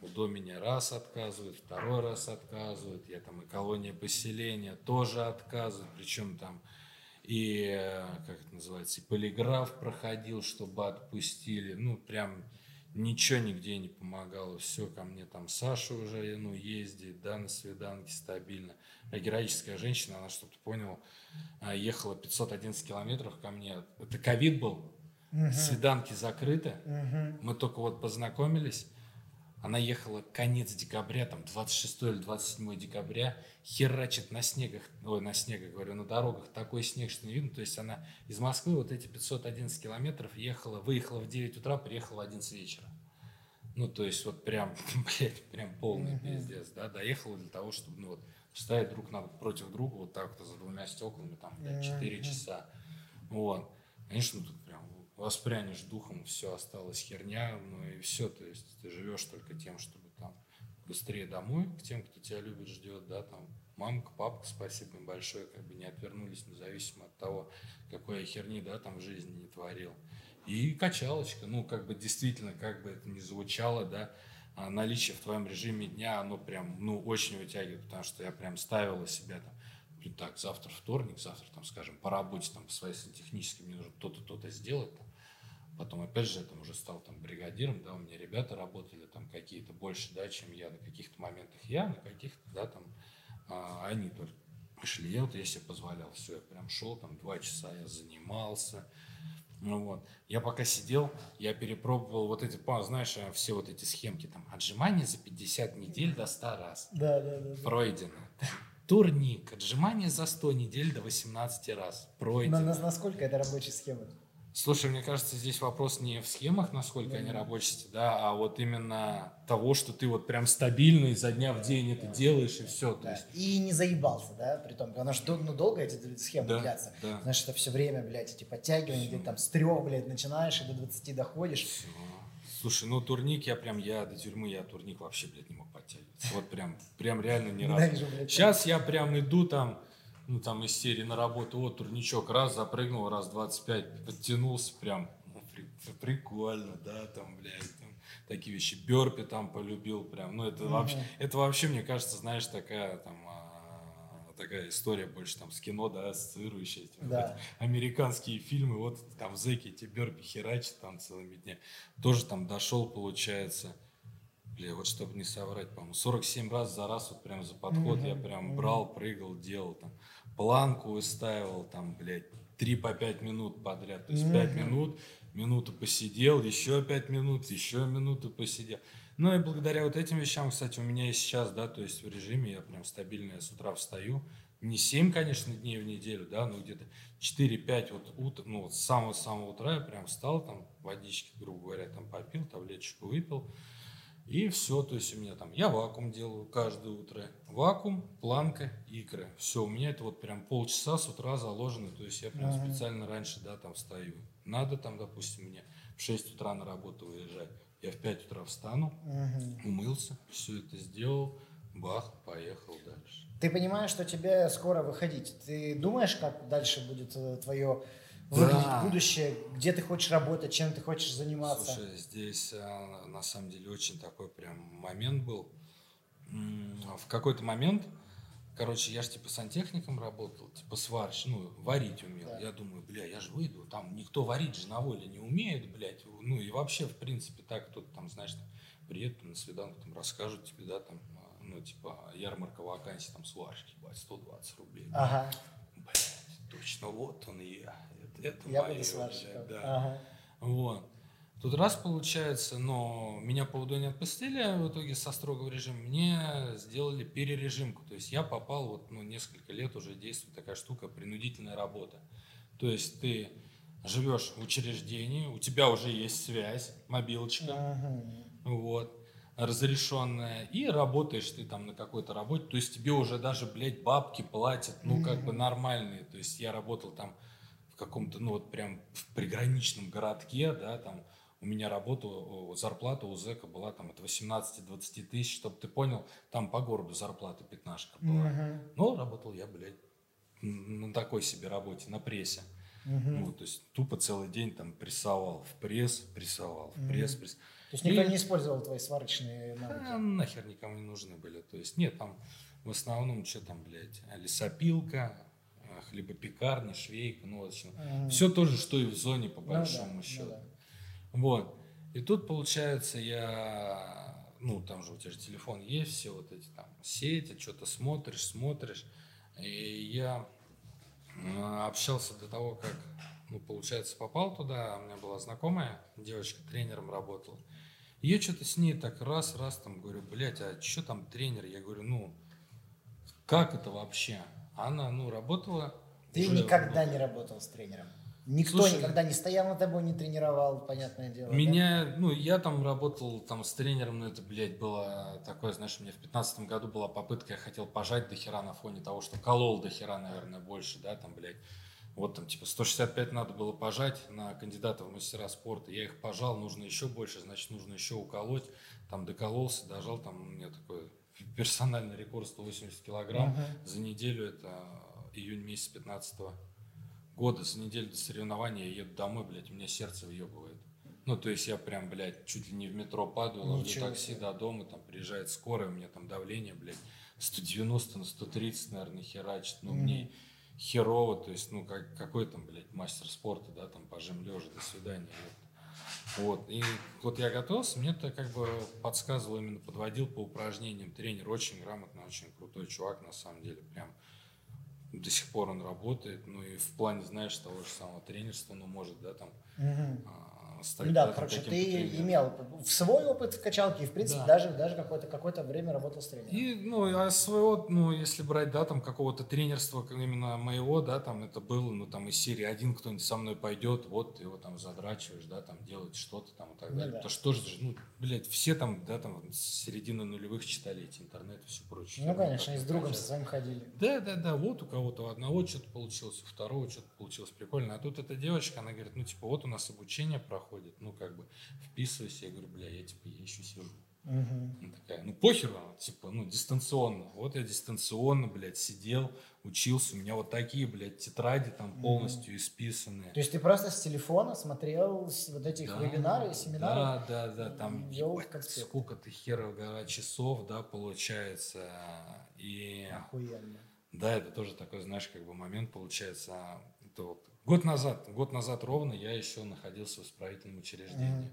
УДО меня раз отказывает, второй раз отказывает. Я там и колония поселения тоже отказывает. Причем там и, как это называется, и полиграф проходил, чтобы отпустили. Ну, прям ничего нигде не помогало. Все ко мне там Саша уже, ну, ездит, да, на свиданке стабильно. А героическая женщина, она, чтобы ты понял, а, ехала 511 километров ко мне. Это ковид был, угу. свиданки закрыты. Угу. Мы только вот познакомились. Она ехала конец декабря, там 26 или 27 декабря, херачит на снегах, ой, на снегах, говорю, на дорогах такой снег, что не видно. То есть она из Москвы вот эти 511 километров ехала, выехала в 9 утра, приехала в 11 вечера. Ну, то есть вот прям, блядь, прям полный mm-hmm. пиздец, да, доехала для того, чтобы, ну вот, стоять друг против друга вот так вот за двумя стеклами, там, блядь, 4 mm-hmm. часа. Вот. Конечно, тут воспрянешь духом, все осталось херня, ну и все, то есть ты живешь только тем, чтобы там быстрее домой, к тем, кто тебя любит, ждет, да, там, мамка, папка, спасибо им большое, как бы не отвернулись, независимо от того, какой я херни, да, там в жизни не творил. И качалочка, ну, как бы действительно, как бы это ни звучало, да, а наличие в твоем режиме дня, оно прям, ну, очень вытягивает, потому что я прям ставила себя там, так, завтра вторник, завтра, там, скажем, по работе, там, по своей технически мне нужно то-то, то-то сделать, там, Потом, опять же, я там уже стал там бригадиром, да, у меня ребята работали там какие-то больше, да, чем я на каких-то моментах я, на каких-то, да, там, а, они только шли. Я вот я себе позволял, все, я прям шел, там, два часа я занимался, Ну вот. Я пока сидел, я перепробовал вот эти, знаешь, э, все вот эти схемки, там, отжимания за 50 недель до 100 раз. Да, да, да. Пройдено. Турник, отжимания за 100 недель до 18 раз. Пройдено. На, на, насколько это рабочая схема? Слушай, мне кажется, здесь вопрос не в схемах, насколько они рабочие, да, а вот именно того, что ты вот прям стабильно изо дня в день это делаешь и все. Да. есть... И не заебался, да, при том, потому что ну, долго эти схемы да, длятся. Да. Знаешь, это все время, блядь, эти подтягивания, все. ты там с трех, блядь, начинаешь и до 20 доходишь. Все. Слушай, ну турник я прям, я до тюрьмы, я турник вообще, блядь, не мог подтягиваться. Вот прям, прям реально ни разу. Сейчас я прям иду там, ну, там из серии на работу, вот турничок, раз запрыгнул, раз 25, подтянулся, прям, ну, при, прикольно, да, там, блядь, там, такие вещи, Берпи там полюбил, прям, ну, это, mm-hmm. вообще, это вообще, мне кажется, знаешь, такая, там, а, такая история больше там с кино, да, ассоциирующая. Да. Вот, американские фильмы, вот там зэки эти Берпи херачат там целыми днями. Тоже там дошел, получается, Бля, вот чтобы не соврать, по-моему, 47 раз за раз, вот прям за подход mm-hmm. я прям брал, прыгал, делал там планку выставил, там, блядь, 3 по 5 минут подряд. То есть mm-hmm. 5 минут, минуту посидел, еще 5 минут, еще минуту посидел. Ну и благодаря вот этим вещам, кстати, у меня и сейчас, да, то есть в режиме я прям стабильно я с утра встаю. Не 7, конечно, дней в неделю, да, но где-то 4-5 вот утро, ну вот с самого-самого утра я прям встал, там водички, грубо говоря, там попил, таблеточку выпил. И все, то есть у меня там, я вакуум делаю каждое утро. Вакуум, планка, икры. Все, у меня это вот прям полчаса с утра заложено, то есть я прям uh-huh. специально раньше, да, там встаю. Надо там, допустим, мне в 6 утра на работу выезжать. Я в 5 утра встану, uh-huh. умылся, все это сделал, бах, поехал дальше. Ты понимаешь, что тебе скоро выходить. Ты думаешь, как дальше будет э, твое выглядеть да. будущее, где ты хочешь работать, чем ты хочешь заниматься. Слушай, здесь а, на самом деле очень такой прям момент был. В какой-то момент, короче, я же типа сантехником работал, типа сварщ, ну, варить умел. Да. Я думаю, бля, я же выйду, там никто варить же на воле не умеет, блядь. Ну и вообще, в принципе, так кто-то там, знаешь, приедет на свиданку, там расскажут тебе, да, там, а, ну, типа, ярмарка вакансий, там, сварщики, 120 рублей. Ага. Блядь, точно, вот он и я это Я мое, сварщиком. Да. Ага. Вот. Тут раз получается, но меня по не отпустили в итоге со строгого режима, мне сделали перережимку. То есть я попал, вот ну, несколько лет уже действует такая штука, принудительная работа. То есть ты живешь в учреждении, у тебя уже есть связь, мобилочка, ага. вот, разрешенная, и работаешь ты там на какой-то работе, то есть тебе уже даже, блядь, бабки платят, ну, как бы нормальные. То есть я работал там каком-то, ну вот прям в приграничном городке, да, там у меня работа, зарплата у зэка была там от 18-20 тысяч, чтобы ты понял, там по городу зарплата пятнашка была. Uh-huh. Но работал я, блядь, на такой себе работе, на прессе. Uh-huh. Ну, то есть тупо целый день там прессовал в пресс, прессовал в пресс, uh-huh. пресс. То есть никто и... не использовал твои сварочные навыки? А, нахер никому не нужны были. То есть нет, там в основном что там, блядь, лесопилка, хлебопекарня, швейка, ну, в общем, mm-hmm. все то же, что и в зоне, по большому ну, да, счету. Ну, да. Вот. И тут, получается, я, ну, там же у тебя же телефон есть, все вот эти там сети, что-то смотришь, смотришь. И я общался до того, как, ну, получается, попал туда, у меня была знакомая, девочка тренером работала. И я что-то с ней так раз-раз там говорю, блядь, а что там тренер? Я говорю, ну, как это вообще? Она, ну, работала... Ты уже, никогда ну, не работал с тренером? Никто Слушай, никогда не стоял над тобой, не тренировал, понятное дело. Меня, да? ну, я там работал там с тренером, но это, блядь, было такое, знаешь, у меня в пятнадцатом году была попытка, я хотел пожать до хера на фоне того, что колол до хера, наверное, больше, да, там, блядь. Вот там, типа, 165 надо было пожать на кандидатов в мастера спорта. Я их пожал, нужно еще больше, значит, нужно еще уколоть. Там докололся, дожал, там у меня такое персональный рекорд 180 килограмм. Uh-huh. За неделю, это июнь месяц 15 года, за неделю до соревнования я еду домой, блядь, у меня сердце въебывает. Ну, то есть я прям, блядь, чуть ли не в метро падаю, ловлю такси до дома, там приезжает скорая, у меня там давление, блядь, 190 на 130, наверное, херачит. Ну, mm-hmm. мне херово, то есть, ну, как, какой там, блядь, мастер спорта, да, там, пожим лежа, до свидания. Вот. И вот я готовился, мне это как бы подсказывал, именно подводил по упражнениям тренер. Очень грамотный, очень крутой чувак, на самом деле. Прям до сих пор он работает, ну и в плане, знаешь, того же самого тренерства, ну, может, да, там, Мгм. Стать, Ну да, там, короче, каким-то ты имел свой опыт в качалке и, в принципе, Да. даже, даже какое-то какое время работал с тренером. И, ну, а своего, ну, если брать, да, там, какого-то тренерства, именно моего, да, там, это было, ну, там, из серии один кто-нибудь со мной пойдет, вот, ты его там задрачиваешь, да, там, делать что-то там и так Ну далее. да. Потому что тоже, ну, блядь, все там, да, там, с середины нулевых читали эти интернеты и все прочее. Ну, конечно, и с другом со своим ходили. Да, да, да, вот у кого-то у одного что-то получилось, у второго что-то получилось прикольно. А тут эта девочка, она говорит, ну, типа, вот у нас обучение проходит, ну, как бы, вписывайся. Я говорю, бля, я, типа, я еще сижу. Мгм. Она такая, ну, похер вам, типа, ну, дистанционно. Вот я дистанционно, блядь, сидел, учился. У меня вот такие, блядь, тетради там полностью исписанные. То есть ты просто с телефона смотрел вот эти Да, вебинары семинары? Да, да, да, там ебать, сколько ты херов гора часов, да, получается. И Охуенно. Да, это тоже такой, знаешь, как бы момент получается. а, Это вот год назад, год назад ровно я еще находился в исправительном учреждении.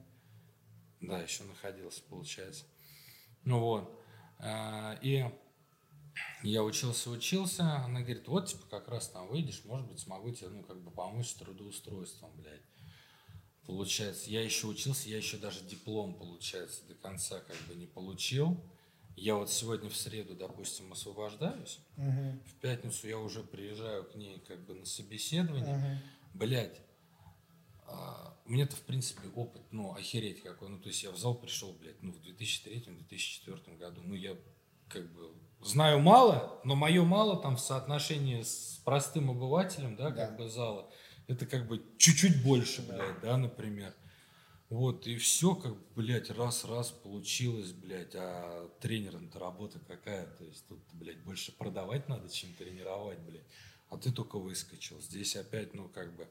Да, еще находился, получается. Ну вот. а, И я учился, учился. Она говорит, вот, типа, как раз там выйдешь, может быть, смогу тебе, ну, как бы помочь с трудоустройством, блядь. Получается, я еще учился, я еще даже диплом, получается, до конца как бы не получил. Я вот сегодня в среду, допустим, освобождаюсь. Мгм. В пятницу я уже приезжаю к ней как бы на собеседование. Мгм. Блять, у меня-то, в принципе, опыт, ну, охереть какой. Ну, то есть я в зал пришел, блядь, ну, в 2003-2004 году. Ну, я как бы знаю мало, но мое мало там в соотношении с простым обывателем, да, Да. как бы зала. Это как бы чуть-чуть больше, блядь, да, например. Вот, и все, как, блядь, раз-раз получилось, блядь, а тренером-то работа какая? То есть тут, блядь, больше продавать надо, чем тренировать, блядь. А ты только выскочил. Здесь опять, ну, как бы,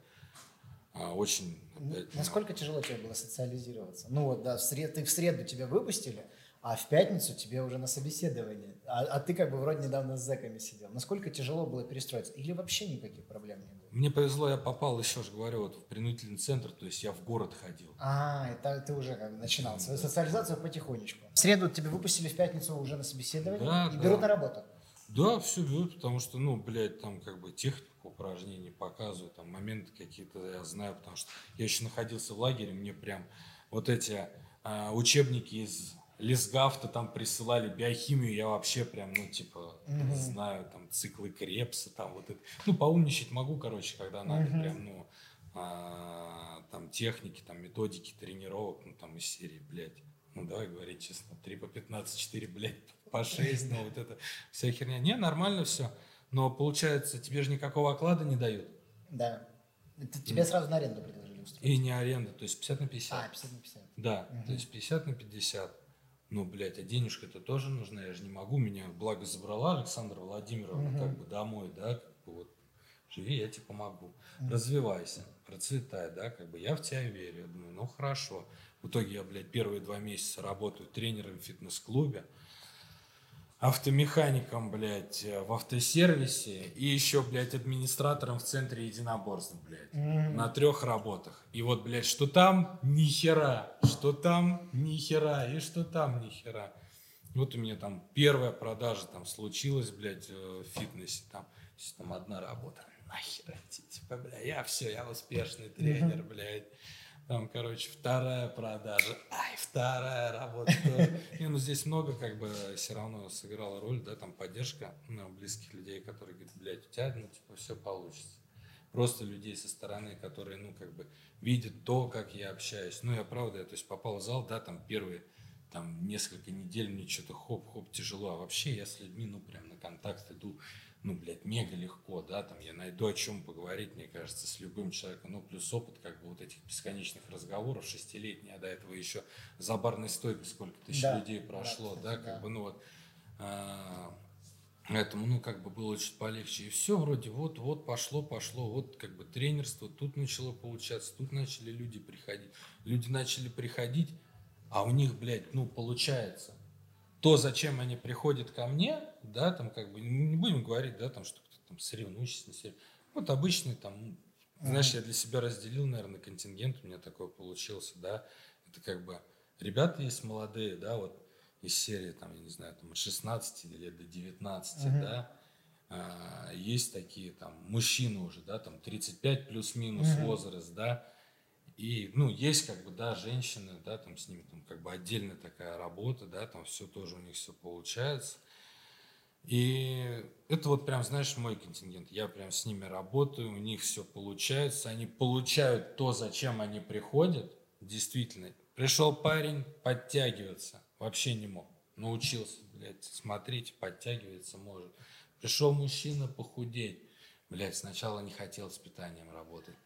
а, очень, опять, ну, Насколько тяжело тебе было социализироваться? Ну вот, да, в сред... ты в среду тебя выпустили, а в пятницу тебе уже на собеседование. А, а ты как бы вроде недавно с зэками сидел. Насколько тяжело было перестроиться? Или вообще никаких проблем не было? Мне повезло, я попал, еще же говорю, вот в принудительный центр, то есть я в город ходил. А, это ты уже как бы начинал свою социализацию потихонечку. В среду тебя выпустили, в пятницу уже на собеседование Да, и да. берут на работу. Да, все берут, потому что, ну, блядь, там как бы технику упражнений показывают, там моменты какие-то я знаю, потому что я еще находился в лагере, мне прям вот эти а, учебники из Лесгафта там присылали биохимию, я вообще прям, ну, типа, Мгм. знаю, там, циклы Крепса, там, вот это. Ну, поумничать могу, короче, когда надо, Мгм. прям, ну, а, там, техники, там, методики тренировок, ну, там, из серии, блядь, ну, давай говорить честно, 3 по 15, 4, блядь, по 6, ну, вот это вся херня. Не, нормально все. Но, получается, тебе же никакого оклада не дают. Да. Тебе сразу на аренду предложили устроить. И не аренда, то есть 50 на 50. А, 50 на 50. Да, то есть 50 на 50. Ну, блядь, а денежка-то тоже нужна, я же не могу. Меня, благо, забрала Александра Владимировна Мгм. как бы домой, да, как бы вот, живи, я тебе помогу. Мгм. Развивайся, процветай, да, как бы я в тебя верю. Я думаю, ну, хорошо. В итоге я, блядь, первые два месяца работаю тренером в фитнес-клубе, автомехаником, блядь, э, в автосервисе и еще, блядь, администратором в центре единоборств, блядь. Мгм. На трех работах. И вот, блядь, что там, ни хера. Что там, ни хера. И что там, ни хера. Вот у меня там первая продажа там случилась, блядь, э, в фитнесе. Там, там одна работа. Нахер идти, типа, бля, я все, я успешный тренер, блядь. Там, короче, вторая продажа. Ай, вторая работа. Не, ну здесь много как бы все равно сыграла роль, да, там поддержка ну, близких людей, которые говорят, блядь, у тебя, ну, типа, все получится просто людей со стороны, которые, ну, как бы видят то, как я общаюсь. Ну, я правда, я, то есть попал в зал, да, там первые там несколько недель мне что-то хоп-хоп тяжело, а вообще я с людьми, ну, прям на контакт иду, ну, блядь, мега легко, да, там я найду о чем поговорить, мне кажется, с любым человеком, ну, плюс опыт, как бы, вот этих бесконечных разговоров, шестилетний, а до этого еще за барной стойкой сколько тысяч Да, людей да, прошло, да, как да. бы, ну, вот, а, Поэтому, ну, как бы было чуть полегче. И все вроде вот-вот пошло, пошло. Вот как бы тренерство тут начало получаться, тут начали люди приходить. Люди начали приходить, а у них, блядь, ну, получается. То, зачем они приходят ко мне, да, там как бы, не будем говорить, да, там, что кто там соревнующийся, не сорев- Вот обычный там, знаешь, я для себя разделил, наверное, контингент, у меня такой получился, да. Это как бы ребята есть молодые, да, вот из серии, там, я не знаю, там, от 16 лет до 19, Мгм. да, а, есть такие там мужчины уже, да, там 35 плюс-минус угу. возраст, да, и, ну, есть как бы, да, женщины, да, там с ними там как бы отдельная такая работа, да, там все тоже у них все получается. И это вот прям, знаешь, мой контингент. Я прям с ними работаю, у них все получается, они получают то, зачем они приходят. Действительно, пришел парень подтягиваться, вообще не мог. Научился, блядь, смотрите, подтягивается может. Пришел мужчина похудеть. Блядь, сначала не хотел с питанием работать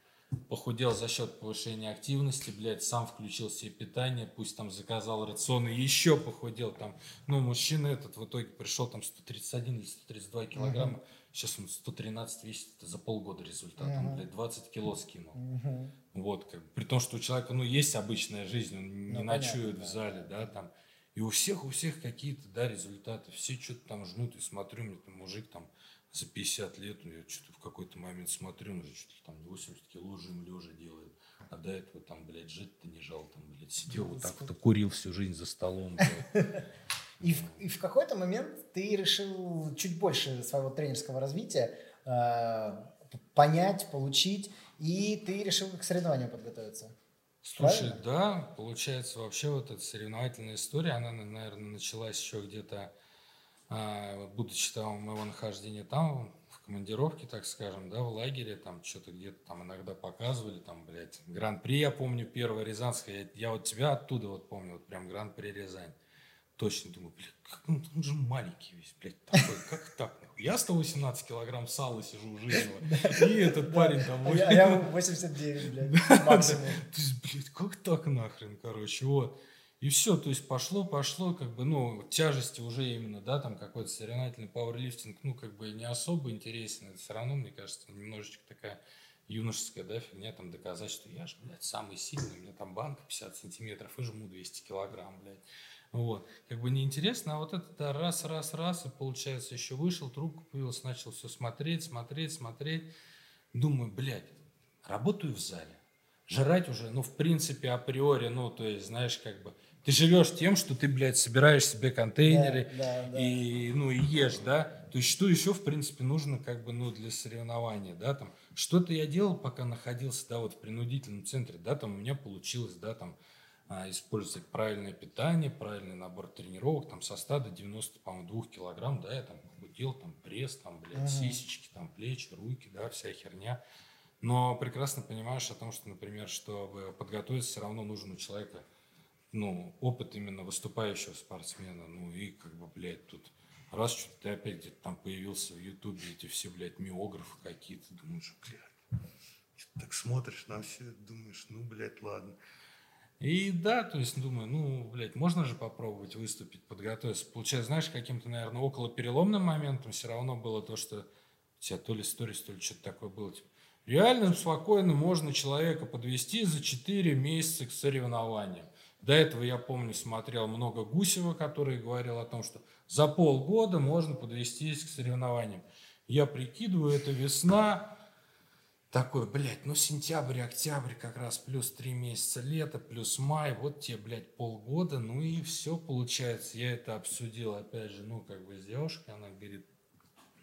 похудел за счет повышения активности, блядь, сам включил себе питание, пусть там заказал рационы, еще похудел там. Ну, мужчина этот в итоге пришел там 131 или 132 килограмма, uh-huh. сейчас он 113 весит, это за полгода результат, uh-huh. он, блядь, 20 кило скинул. Uh-huh. Вот, как при том, что у человека, ну, есть обычная жизнь, он не ну, ночует понятно, в зале, да, там. И у всех, у всех какие-то, да, результаты, все что-то там жнут, и смотрю, мне там мужик там за 50 лет, ну, я что-то в какой-то момент смотрю, он же что-то там 80 кило жим лежа делает. А до этого там, блядь, жить-то не жал, там, блядь, сидел вот так вот, курил всю жизнь за столом. И в, и в какой-то момент ты решил чуть больше своего тренерского развития э, понять, получить, и ты решил к соревнованию подготовиться. Слушай, Правильно? да, получается, вообще вот эта соревновательная история, она, наверное, началась еще где-то будучи там моего нахождения там, в командировке, так скажем, да, в лагере, там что-то где-то там иногда показывали, там, блядь, Гран-при, я помню, первое Рязанское, я, я вот тебя оттуда вот помню, вот прям Гран-при Рязань. Точно думаю, блядь, как он, он же маленький весь, блядь, такой, как так? Я 118 килограмм сала сижу жирного, и этот парень там... А я 89, блядь, максимум. То есть, блядь, как так нахрен, короче, вот. И все, то есть пошло, пошло, как бы, ну, тяжести уже именно, да, там какой-то соревновательный пауэрлифтинг, ну, как бы не особо интересен, это все равно, мне кажется, немножечко такая юношеская, да, фигня, там, доказать, что я же, блядь, самый сильный, у меня там банка 50 сантиметров и жму 200 килограмм, блядь. Вот, как бы неинтересно, а вот это, да, раз, раз, раз, и получается, еще вышел, трубку появился, начал все смотреть, смотреть, смотреть. Думаю, блядь, работаю в зале, жрать уже, ну, в принципе, априори, ну, то есть, знаешь, как бы, ты живешь тем, что ты, блядь, собираешь себе контейнеры да, да, да. и, ну, и ешь, да? То есть что еще, в принципе, нужно как бы, ну, для соревнования, да, там. Что-то я делал, пока находился, да, вот в принудительном центре, да, там у меня получилось, да, там, а, использовать правильное питание, правильный набор тренировок, там, со 100 до 90, по-моему, 2 килограмм, да, я там худел, там, пресс, там, блядь, угу. сисечки, там, плечи, руки, да, вся херня. Но прекрасно понимаешь о том, что, например, чтобы подготовиться, все равно нужен у человека ну, опыт именно выступающего спортсмена. Ну и как бы, блядь, тут раз что-то ты опять где-то там появился в Ютубе, эти все, блядь, миографы какие-то, думаешь, блядь, так смотришь на все, думаешь, ну, блядь, ладно. И да, то есть думаю, ну, блядь, можно же попробовать выступить, подготовиться. Получается, знаешь, каким-то, наверное, около переломным моментом все равно было то, что у тебя то ли сторис, то ли что-то такое было. Типа, реально спокойно можно человека подвести за 4 месяца к соревнованиям. До этого, я помню, смотрел много Гусева, который говорил о том, что за полгода можно подвестись к соревнованиям. Я прикидываю, это весна, такой, блядь, ну сентябрь, октябрь как раз плюс три месяца лета, плюс май, вот тебе, блядь, полгода, ну и все получается. Я это обсудил, опять же, ну как бы с девушкой, она говорит,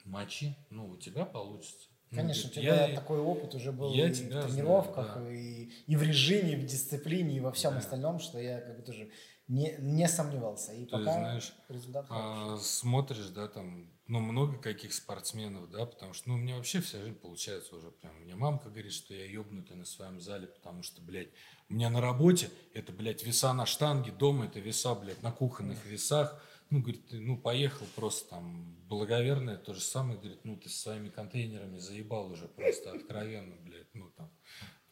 мочи, ну у тебя получится. Ну, Конечно, у тебя я, такой опыт уже был я и в тренировках, знаю, да. и, и в режиме, и в дисциплине, и во всем да. остальном, что я как бы тоже не, не сомневался. И Ты пока знаешь, результат а, смотришь, да, там, ну, много каких спортсменов, да, потому что, ну, у меня вообще вся жизнь получается уже прям. Мне мамка говорит, что я ебнутый на своем зале, потому что, блядь, у меня на работе это, блядь, веса на штанге, дома это веса, блядь, на кухонных весах, ну, говорит, ну, поехал просто там, благоверное, то же самое, говорит, ну, ты с своими контейнерами заебал уже просто откровенно, блядь, ну, там,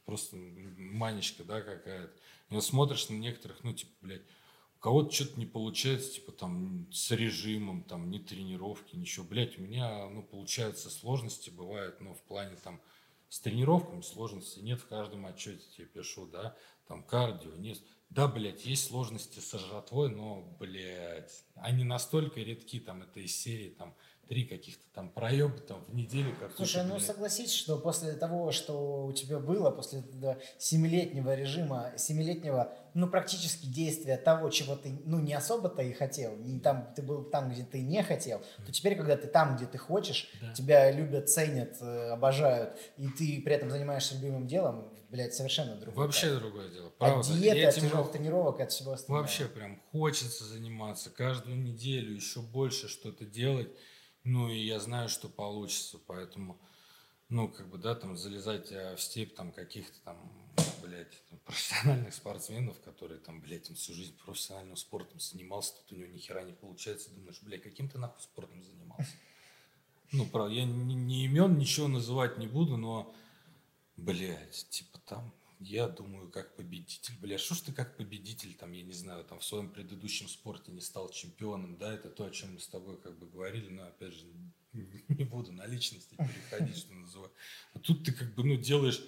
просто манечка, да, какая-то. Вот смотришь на некоторых, ну, типа, блядь, у кого-то что-то не получается, типа, там, с режимом, там, ни тренировки, ничего, блядь, у меня, ну, получается, сложности бывают, ну, в плане, там, с тренировками сложности нет, в каждом отчете тебе пишу, да, там, кардио, нет, да, блядь, есть сложности со жратвой, но, блядь, они настолько редки, там, это из серии, там, три каких-то там проеба там в неделю. Слушай, ну согласись, что после того, что у тебя было, после семилетнего режима, семилетнего, ну практически действия того, чего ты, ну не особо-то и хотел, не там, ты был там, где ты не хотел, то теперь, когда ты там, где ты хочешь, да. тебя любят, ценят, э, обожают, и ты при этом занимаешься любимым делом, блядь, совершенно другое. Вообще так. другое дело. Правда. От диеты, от тяжелых тренировок, от всего остального. Вообще прям хочется заниматься каждую неделю еще больше что-то делать. Ну, и я знаю, что получится, поэтому, ну, как бы, да, там, залезать э, в степь там каких-то там, блядь, там, профессиональных спортсменов, которые там, блядь, он всю жизнь профессиональным спортом занимался, тут у него ни хера не получается, думаешь, блядь, каким ты нахуй спортом занимался? Ну, правда, я не, не имен ничего называть не буду, но, блядь, типа там, я думаю, как победитель. Бля, что ж ты как победитель, там, я не знаю, там, в своем предыдущем спорте не стал чемпионом, да, это то, о чем мы с тобой как бы говорили, но, опять же, не буду на личности переходить, что называется. А тут ты как бы, ну, делаешь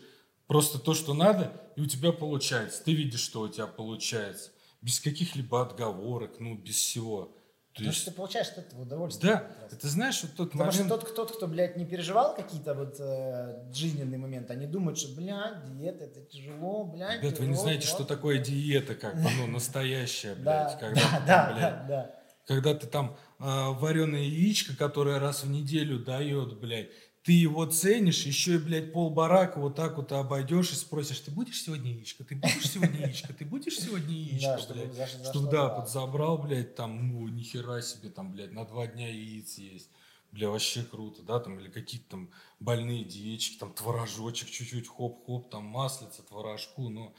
просто то, что надо, и у тебя получается. Ты видишь, что у тебя получается. Без каких-либо отговорок, ну, без всего. То Потому есть... что ты получаешь от этого удовольствие. Да, ты знаешь, вот тот Потому момент... что тот, кто, кто, блядь, не переживал какие-то вот э, жизненные моменты, они думают, что, блядь, диета, это тяжело, блядь. Ребят, вы не знаете, вот. что такое диета, как бы, ну, настоящая, блядь. когда, да, да, да. Когда ты там э, вареное яичко, которое раз в неделю дает, блядь, ты его ценишь, еще и, блядь, пол барака вот так вот обойдешь и спросишь, ты будешь сегодня яичко, ты будешь сегодня яичко, ты будешь сегодня яичко, блядь. Чтобы, да, вот забрал, блядь, там, ну, нихера себе, там, блядь, на два дня яиц есть. Бля, вообще круто, да, там, или какие-то там больные диечки, там, творожочек чуть-чуть, хоп-хоп, там, маслица, творожку, но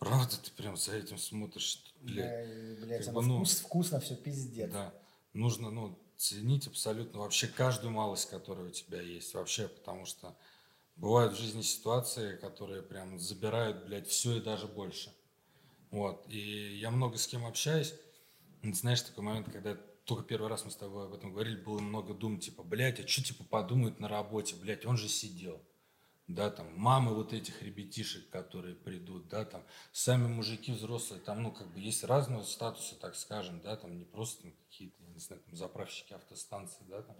правда ты прям за этим смотришь, блядь. Бля, блядь, как бы, ну, вкус, вкусно все, пиздец. Да, нужно, ну, ценить абсолютно вообще каждую малость, которая у тебя есть вообще, потому что бывают в жизни ситуации, которые прям забирают, блядь, все и даже больше. Вот, и я много с кем общаюсь, знаешь, такой момент, когда только первый раз мы с тобой об этом говорили, было много дум, типа, блядь, а что, типа, подумают на работе, блядь, он же сидел да, там, мамы вот этих ребятишек, которые придут, да, там, сами мужики взрослые, там, ну, как бы есть разного статуса, так скажем, да, там, не просто какие-то, я не знаю, там, заправщики автостанции, да, там,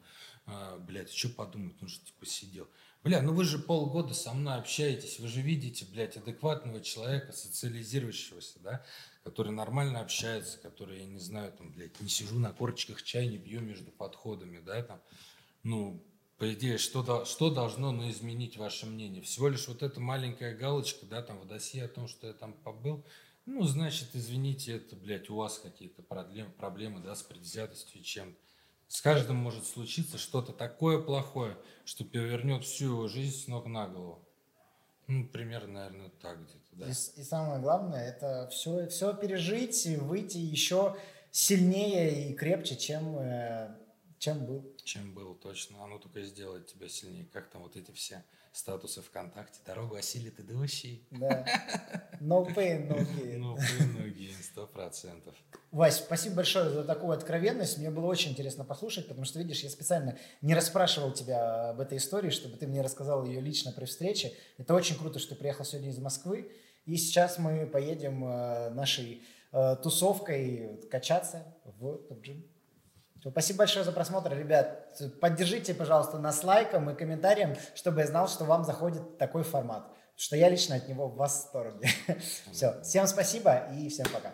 а, блядь, что подумать, он же, типа, сидел. Бля, ну вы же полгода со мной общаетесь, вы же видите, блядь, адекватного человека, социализирующегося, да, который нормально общается, который, я не знаю, там, блядь, не сижу на корочках чай, не бью между подходами, да, там, ну, по идее, что, что должно ну, изменить ваше мнение? Всего лишь вот эта маленькая галочка, да, там в досье о том, что я там побыл, ну, значит, извините, это, блядь, у вас какие-то проблемы, проблемы, да, с предвзятостью и чем-то. С каждым может случиться что-то такое плохое, что перевернет всю его жизнь с ног на голову. Ну, примерно, наверное, так где-то, да. И, и самое главное, это все, все пережить, выйти еще сильнее и крепче, чем э, чем был. Чем был, точно. Оно только сделает тебя сильнее. Как там вот эти все статусы ВКонтакте. Дорогу осилит идущий. Да. No pain, no gain. No pain, no gain, сто процентов. Вась, спасибо большое за такую откровенность. Мне было очень интересно послушать, потому что, видишь, я специально не расспрашивал тебя об этой истории, чтобы ты мне рассказал ее лично при встрече. Это очень круто, что ты приехал сегодня из Москвы. И сейчас мы поедем э, нашей э, тусовкой качаться в топ-джим. Спасибо большое за просмотр, ребят. Поддержите, пожалуйста, нас лайком и комментарием, чтобы я знал, что вам заходит такой формат. Что я лично от него в восторге. Все. Всем спасибо и всем пока.